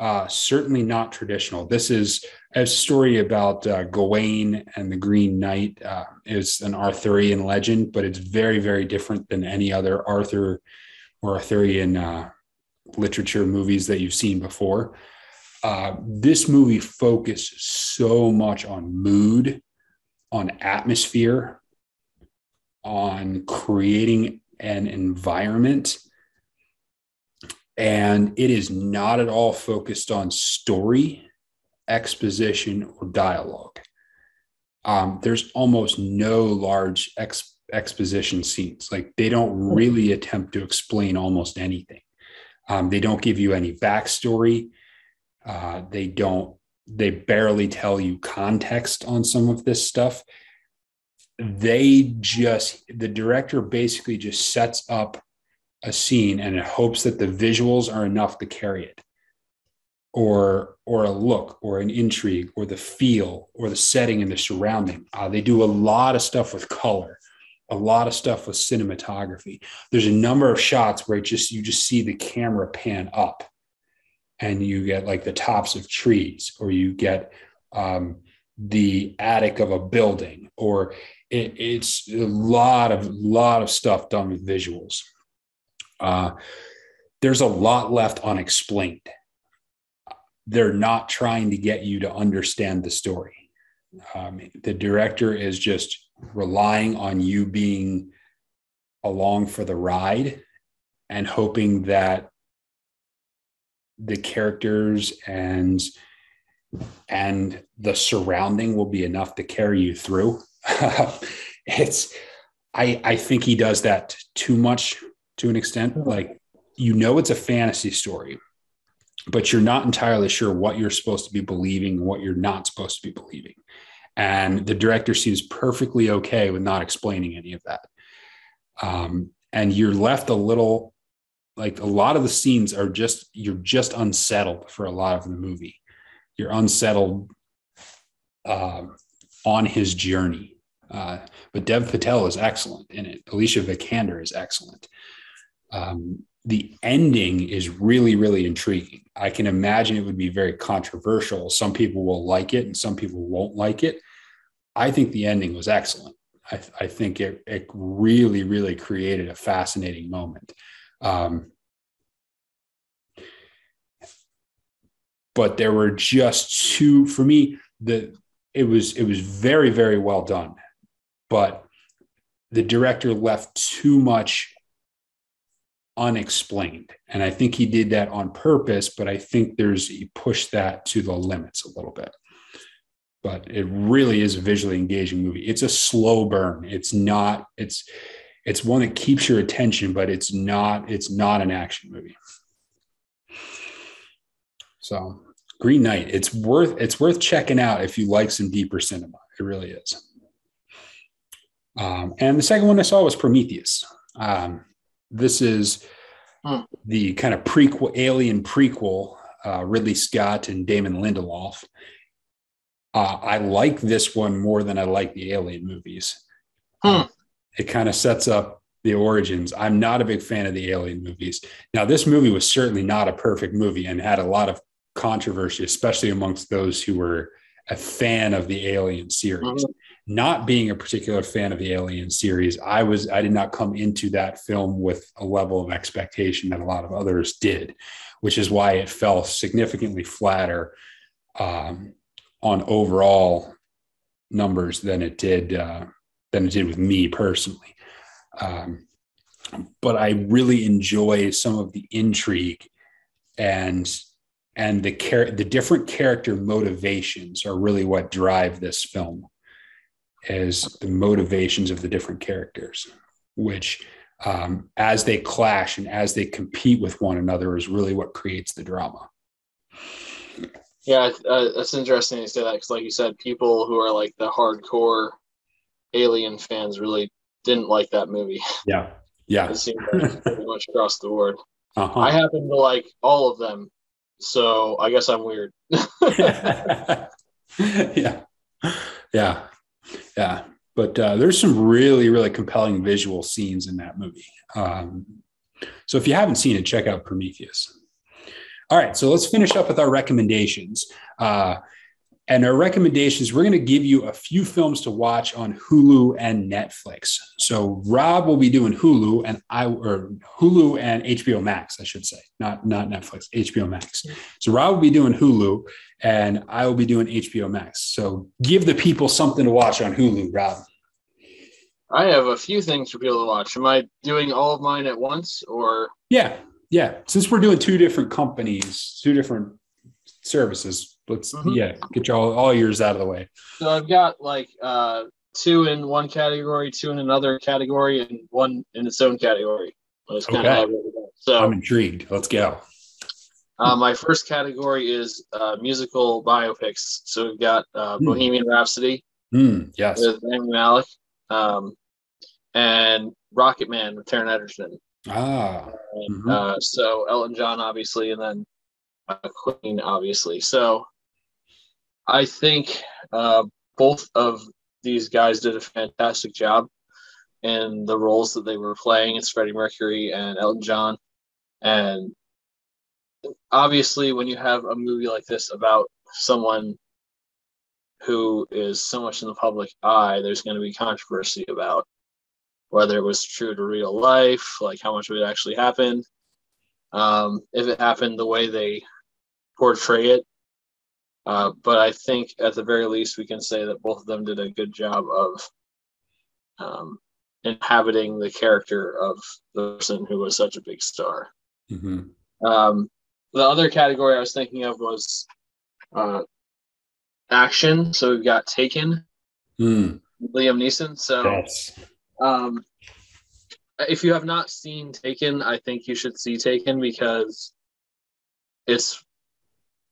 Uh, certainly not traditional. This is a story about uh, Gawain and the Green Knight. Uh, it's an Arthurian legend, but it's very, very different than any other Arthur or Arthurian uh, literature movies that you've seen before. Uh, this movie focused so much on mood, on atmosphere, on creating an environment. And it is not at all focused on story, exposition, or dialogue. Um, there's almost no large ex- exposition scenes. Like they don't really attempt to explain almost anything. Um, they don't give you any backstory. Uh, they don't, they barely tell you context on some of this stuff. They just, the director basically just sets up a scene and it hopes that the visuals are enough to carry it. Or or a look or an intrigue or the feel or the setting and the surrounding. Uh, they do a lot of stuff with color a lot of stuff with cinematography. There's a number of shots where it just you just see the camera pan up and you get like the tops of trees or you get um, the attic of a building or it, it's a lot of lot of stuff done with visuals. Uh, there's a lot left unexplained. They're not trying to get you to understand the story. Um, the director is just relying on you being along for the ride and hoping that the characters and and the surrounding will be enough to carry you through. it's I I think he does that too much to an extent. Hmm. Like you know it's a fantasy story, but you're not entirely sure what you're supposed to be believing and what you're not supposed to be believing. And the director seems perfectly okay with not explaining any of that. Um, and you're left a little like a lot of the scenes are just you're just unsettled for a lot of the movie you're unsettled uh, on his journey. Uh, but dev patel is excellent in it. Alicia vikander is excellent. Um, the ending is really really intriguing. I can imagine it would be very controversial. Some people will like it and some people won't like it. I think the ending was excellent. I, I think it, it really really created a fascinating moment. Um, but there were just two for me. The it was it was very very well done, but the director left too much unexplained, and I think he did that on purpose. But I think there's he pushed that to the limits a little bit but it really is a visually engaging movie. It's a slow burn. It's not, it's it's one that keeps your attention, but it's not it's not an action movie. So Green Knight, it's worth it's worth checking out if you like some deeper cinema. It really is. Um, and the second one I saw was Prometheus. Um, this is hmm. the kind of prequel, alien prequel, uh, Ridley Scott and Damon Lindelof. Uh, I like this one more than I like the Alien movies. Hmm. It kind of sets up the origins. I'm not a big fan of the Alien movies. Now, this movie was certainly not a perfect movie and had a lot of controversy, especially amongst those who were a fan of the Alien series. Mm-hmm. Not being a particular fan of the Alien series, I was I did not come into that film with a level of expectation that a lot of others did, which is why it fell significantly flatter um, on overall numbers than it did uh, than it did with me personally. Um, but I really enjoy some of the intrigue and and the char- the different character motivations are really what drive this film is the motivations of the different characters which um, as they clash and as they compete with one another is really what creates the drama. Yeah uh, that's interesting to say that because like you said people who are like the hardcore alien fans really didn't like that movie. Yeah. Yeah. It seemed like pretty much across the board. Uh-huh. i happen to like all of them so I guess I'm weird. yeah. Yeah. Yeah. But uh, there's some really, really compelling visual scenes in that movie. Um, so if you haven't seen it, check out Prometheus. All right. So let's finish up with our recommendations. Uh, and our recommendations, we're going to give you a few films to watch on Hulu and Netflix. So Rob will be doing Hulu and I or Hulu and HBO Max, I should say, not not Netflix, HBO Max. So Rob will be doing Hulu and I will be doing HBO Max. So give the people something to watch on Hulu, Rob. I have a few things for people to watch. Am I doing all of mine at once or? Yeah, yeah. Since we're doing two different companies, two different services, let's mm-hmm. yeah get you all, all yours out of the way. So i've got like uh two in one category two in another category and one in its own category. Okay. so i'm intrigued. Let's go. Uh, my first category is uh, musical biopics. So we've got uh, mm. bohemian rhapsody mm, yes. with Rami Malek um, and rocket man with Taron Egerton. Ah and, mm-hmm. Uh, so elton john obviously and then uh, queen obviously. So I think uh, both of these guys did a fantastic job in the roles that they were playing. It's Freddie Mercury and Elton John. And obviously, when you have a movie like this about someone who is so much in the public eye, there's going to be controversy about whether it was true to real life, like how much of it actually happened, um, if it happened the way they portray it uh, but I think at the very least, we can say that both of them did a good job of um, inhabiting the character of the person who was such a big star. Mm-hmm. Um, the other category I was thinking of was uh, action. So we've got Taken, mm. Liam Neeson. So yes. um, if you have not seen Taken, I think you should see Taken because it's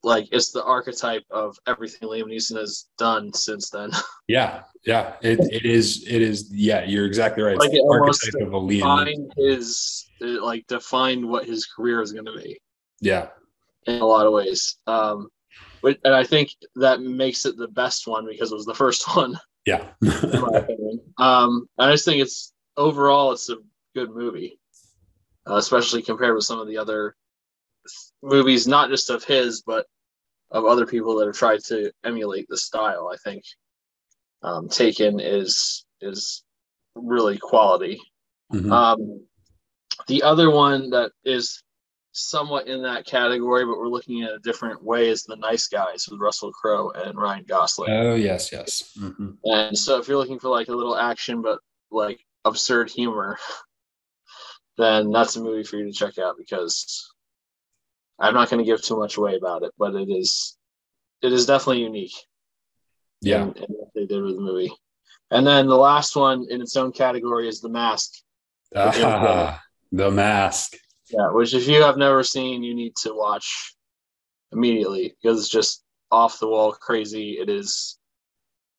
like it's the archetype of everything Liam Neeson has done since then. Yeah, yeah, it, it is. It is. Yeah, you're exactly right. Like almost of a Liam his like define what his career is going to be. Yeah, in a lot of ways. Um, but, and I think that makes it the best one because it was the first one. Yeah. um, I just think it's overall it's a good movie, uh, especially compared with some of the other movies, not just of his, but of other people that have tried to emulate the style. I think um, Taken is is really quality. Mm-hmm. Um, the other one that is somewhat in that category, but we're looking at a different way, is The Nice Guys with Russell Crowe and Ryan Gosling. Oh yes, yes. Mm-hmm. And so if you're looking for like a little action but like absurd humor, then that's a movie for you to check out because I'm not going to give too much away about it, but it is it is definitely unique. Yeah, in, in what they did with the movie. And then the last one in its own category is The Mask. Ah, the Mask. Yeah, which if you have never seen, you need to watch immediately because it's just off the wall crazy. It is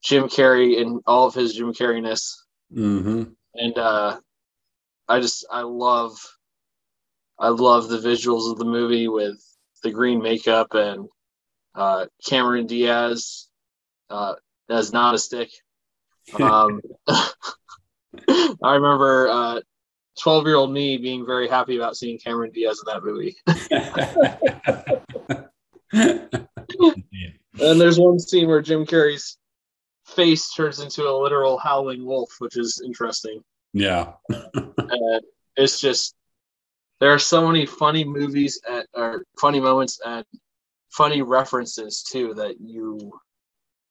Jim Carrey in all of his Jim Carreyness. Mm-hmm. And uh, I just I love I love the visuals of the movie with the green makeup and uh, Cameron Diaz uh, as not a stick. Um, I remember uh, 12 year old me being very happy about seeing Cameron Diaz in that movie. and there's one scene where Jim Carrey's face turns into a literal howling wolf, which is interesting. Yeah. and it's just, there are so many funny movies at, or funny moments and funny references too that you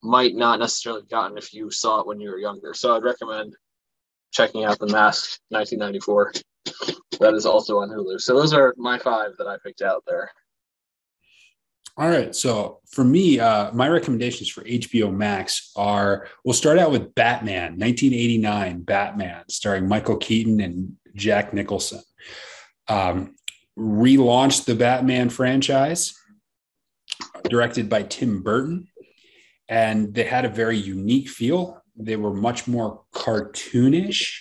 might not necessarily have gotten if you saw it when you were younger. So I'd recommend checking out The Mask 1994. That is also on Hulu. So those are my five that I picked out there. All right. So for me, uh, my recommendations for HBO Max are we'll start out with Batman, 1989 Batman, starring Michael Keaton and Jack Nicholson. Um, relaunched the Batman franchise, directed by Tim Burton. And they had a very unique feel. They were much more cartoonish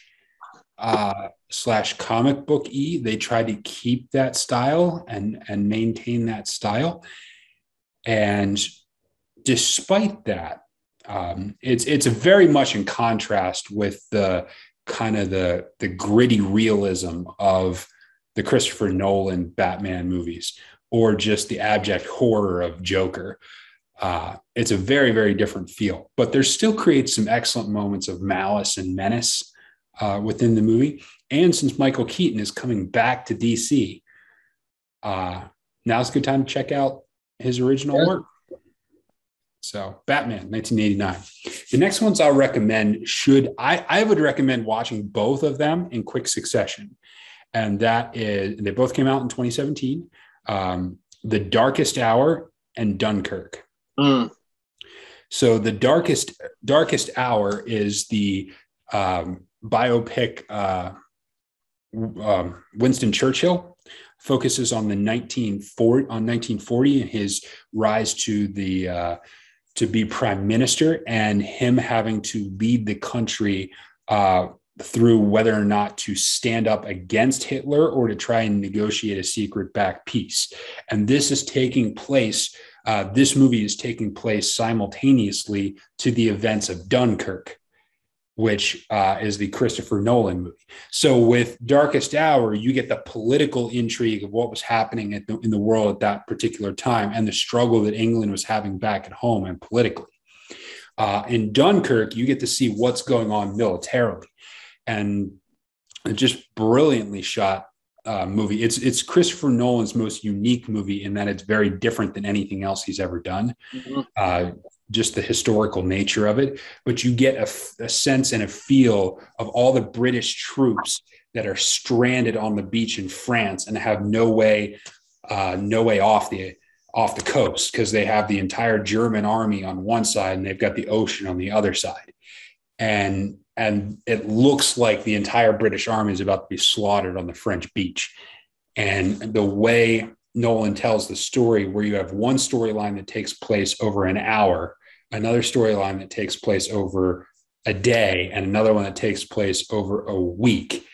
uh, slash comic book y. They tried to keep that style and, and maintain that style. And despite that, um, it's it's very much in contrast with the kind of the the gritty realism of the Christopher Nolan Batman movies, or just the abject horror of Joker. Uh, it's a very very different feel, but there still creates some excellent moments of malice and menace uh, within the movie. And since Michael Keaton is coming back to DC, uh, now's a good time to check out his original yeah. work. So Batman, 1989. The next ones I'll recommend should I I would recommend watching both of them in quick succession, and that is they both came out in 2017. Um, the Darkest Hour and Dunkirk. Mm. So the darkest darkest hour is the um, biopic uh, um, Winston Churchill focuses on the 1940 on 1940 and his rise to the uh, to be prime minister and him having to lead the country uh, through whether or not to stand up against Hitler or to try and negotiate a secret back peace. And this is taking place. Uh, this movie is taking place simultaneously to the events of Dunkirk which uh, is the Christopher Nolan movie. So with Darkest Hour, you get the political intrigue of what was happening the, in the world at that particular time and the struggle that England was having back at home and politically. Uh, in Dunkirk, you get to see what's going on militarily, and just brilliantly shot uh, movie. It's it's Christopher Nolan's most unique movie in that it's very different than anything else he's ever done. Mm-hmm. Uh, just the historical nature of it, but you get a, a, sense and a feel of all the British troops that are stranded on the beach in France and have no way, uh, no way off the off the coast because they have the entire German army on one side and they've got the ocean on the other side, and and it looks like the entire British army is about to be slaughtered on the French beach, and the way Nolan tells the story where you have one storyline that takes place over an hour another storyline that takes place over a day and another one that takes place over a week.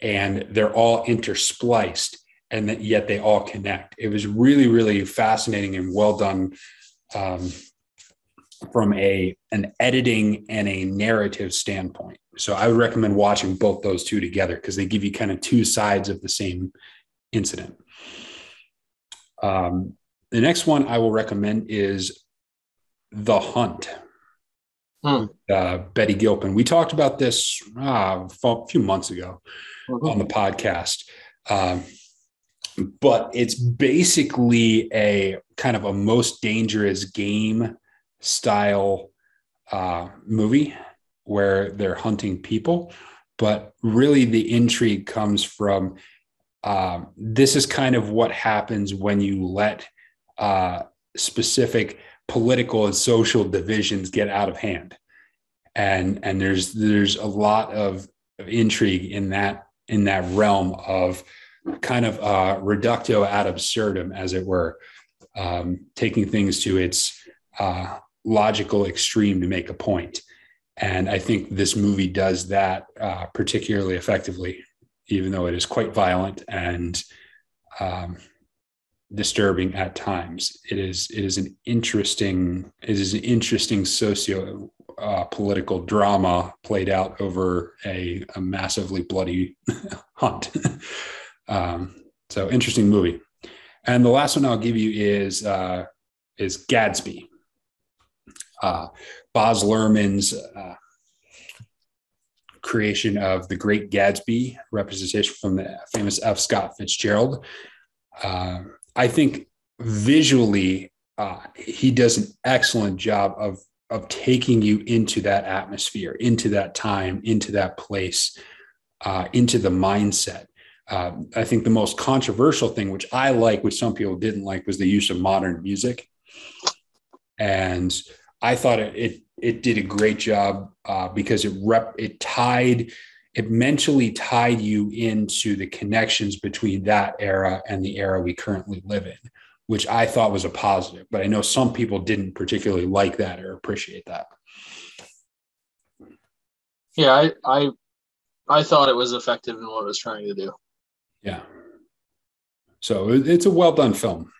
And they're all interspliced and yet they all connect. It was really really fascinating and well done um, from a an editing and a narrative standpoint so i would recommend watching both those two together because they give you kind of two sides of the same incident um, the next one i will recommend is the Hunt. Hmm. Uh, Betty Gilpin. We talked about this uh, a few months ago mm-hmm. on the podcast. Um, but it's basically a kind of a most dangerous game style uh, movie where they're hunting people. But really, the intrigue comes from uh, this is kind of what happens when you let uh, specific political and social divisions get out of hand and and there's there's a lot of, of intrigue in that in that realm of kind of uh, reductio ad absurdum as it were um, taking things to its uh, logical extreme to make a point. And I think this movie does that uh, particularly effectively, even though it is quite violent and um, disturbing at times. It is it is an interesting it is an interesting socio uh, political drama played out over a, a massively bloody hunt. um, so interesting movie. And the last one I'll give you is uh, is Gatsby. Uh, Baz Luhrmann's uh, creation of the Great Gatsby, representation from the famous F. Scott Fitzgerald. Uh, I think visually, uh, he does an excellent job of of taking you into that atmosphere, into that time, into that place, uh, into the mindset. Uh, I think the most controversial thing, which I like, which some people didn't like, was the use of modern music. And I thought it it, it did a great job uh, because it rep it tied it mentally tied you into the connections between that era and the era we currently live in, which I thought was a positive. But I know some people didn't particularly like that or appreciate that. Yeah, I I, I thought it was effective in what it was trying to do. Yeah. So it's a well done film.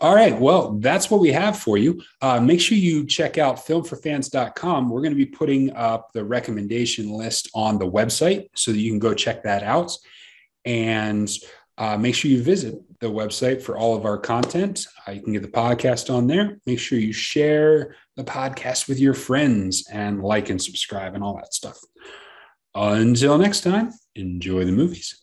All right. Well, that's what we have for you. Uh, make sure you check out filmforfans.com. We're going to be putting up the recommendation list on the website so that you can go check that out. And uh, make sure you visit the website for all of our content. Uh, you can get the podcast on there. Make sure you share the podcast with your friends and like and subscribe and all that stuff. Until next time, enjoy the movies.